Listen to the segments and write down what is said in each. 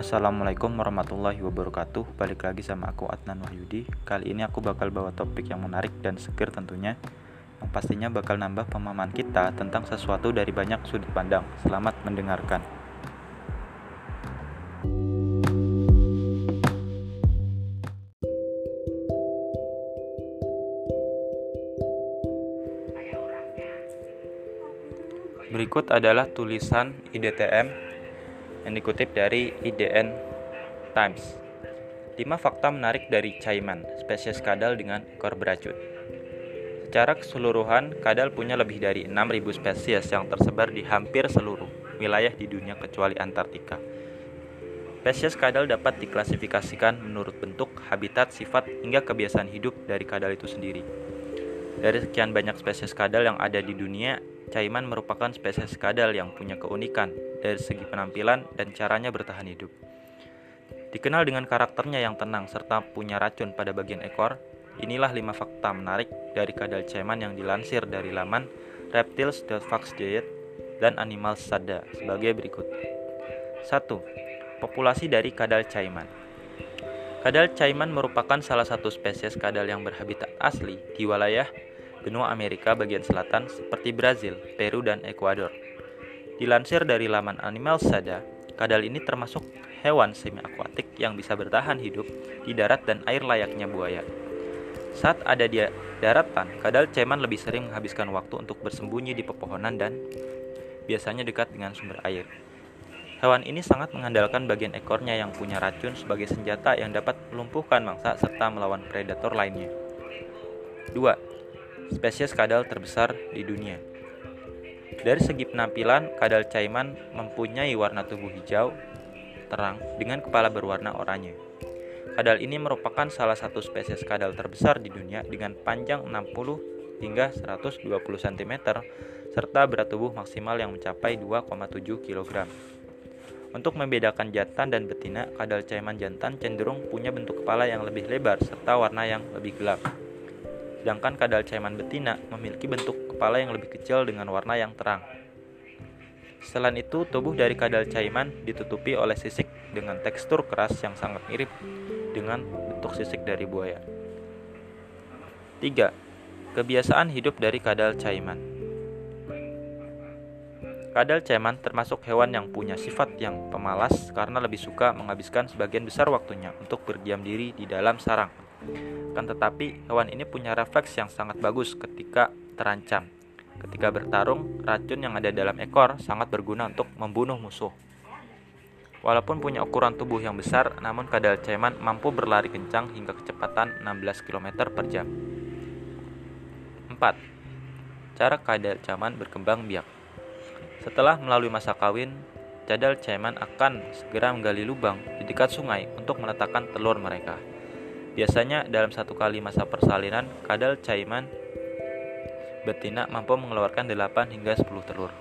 Assalamualaikum warahmatullahi wabarakatuh. Balik lagi sama aku Adnan Wahyudi. Kali ini aku bakal bawa topik yang menarik dan seger tentunya Yang pastinya bakal nambah pemahaman kita tentang sesuatu dari banyak sudut pandang. Selamat mendengarkan. Berikut adalah tulisan IDTM yang dikutip dari IDN Times. 5 fakta menarik dari caiman, spesies kadal dengan ekor beracun. Secara keseluruhan, kadal punya lebih dari 6.000 spesies yang tersebar di hampir seluruh wilayah di dunia kecuali Antartika. Spesies kadal dapat diklasifikasikan menurut bentuk, habitat, sifat, hingga kebiasaan hidup dari kadal itu sendiri. Dari sekian banyak spesies kadal yang ada di dunia, caiman merupakan spesies kadal yang punya keunikan dari segi penampilan dan caranya bertahan hidup. Dikenal dengan karakternya yang tenang serta punya racun pada bagian ekor, inilah lima fakta menarik dari kadal caiman yang dilansir dari laman reptiles.fox.diet dan Animal Sada sebagai berikut. 1. Populasi dari kadal caiman. Kadal caiman merupakan salah satu spesies kadal yang berhabitat asli di wilayah benua Amerika bagian selatan seperti Brazil, Peru, dan Ekuador. Dilansir dari laman Animal Sada, kadal ini termasuk hewan semi-akuatik yang bisa bertahan hidup di darat dan air layaknya buaya. Saat ada di daratan, kadal ceman lebih sering menghabiskan waktu untuk bersembunyi di pepohonan dan biasanya dekat dengan sumber air. Hewan ini sangat mengandalkan bagian ekornya yang punya racun sebagai senjata yang dapat melumpuhkan mangsa serta melawan predator lainnya. 2 spesies kadal terbesar di dunia. Dari segi penampilan, kadal caiman mempunyai warna tubuh hijau terang dengan kepala berwarna oranye. Kadal ini merupakan salah satu spesies kadal terbesar di dunia dengan panjang 60 hingga 120 cm serta berat tubuh maksimal yang mencapai 2,7 kg. Untuk membedakan jantan dan betina, kadal caiman jantan cenderung punya bentuk kepala yang lebih lebar serta warna yang lebih gelap sedangkan kadal caiman betina memiliki bentuk kepala yang lebih kecil dengan warna yang terang. Selain itu, tubuh dari kadal caiman ditutupi oleh sisik dengan tekstur keras yang sangat mirip dengan bentuk sisik dari buaya. 3. Kebiasaan hidup dari kadal caiman Kadal caiman termasuk hewan yang punya sifat yang pemalas karena lebih suka menghabiskan sebagian besar waktunya untuk berdiam diri di dalam sarang kan tetapi, hewan ini punya refleks yang sangat bagus ketika terancam. Ketika bertarung, racun yang ada dalam ekor sangat berguna untuk membunuh musuh. Walaupun punya ukuran tubuh yang besar, namun kadal caiman mampu berlari kencang hingga kecepatan 16 km per jam. 4. Cara kadal caiman berkembang biak Setelah melalui masa kawin, cadal caiman akan segera menggali lubang di dekat sungai untuk meletakkan telur mereka. Biasanya dalam satu kali masa persalinan, kadal caiman betina mampu mengeluarkan 8 hingga 10 telur.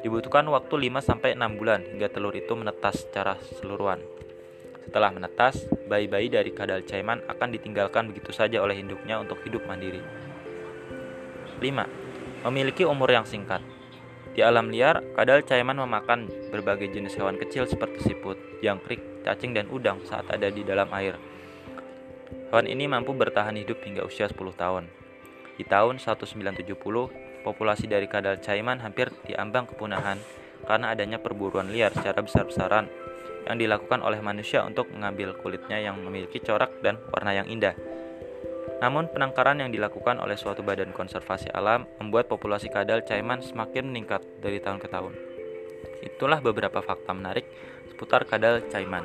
Dibutuhkan waktu 5-6 bulan hingga telur itu menetas secara seluruhan. Setelah menetas, bayi-bayi dari kadal caiman akan ditinggalkan begitu saja oleh induknya untuk hidup mandiri. 5. Memiliki umur yang singkat. Di alam liar, kadal caiman memakan berbagai jenis hewan kecil seperti siput, jangkrik, cacing, dan udang saat ada di dalam air. Hewan ini mampu bertahan hidup hingga usia 10 tahun. Di tahun 1970, populasi dari kadal caiman hampir diambang kepunahan karena adanya perburuan liar secara besar-besaran yang dilakukan oleh manusia untuk mengambil kulitnya yang memiliki corak dan warna yang indah. Namun, penangkaran yang dilakukan oleh suatu badan konservasi alam membuat populasi kadal caiman semakin meningkat dari tahun ke tahun. Itulah beberapa fakta menarik seputar kadal caiman.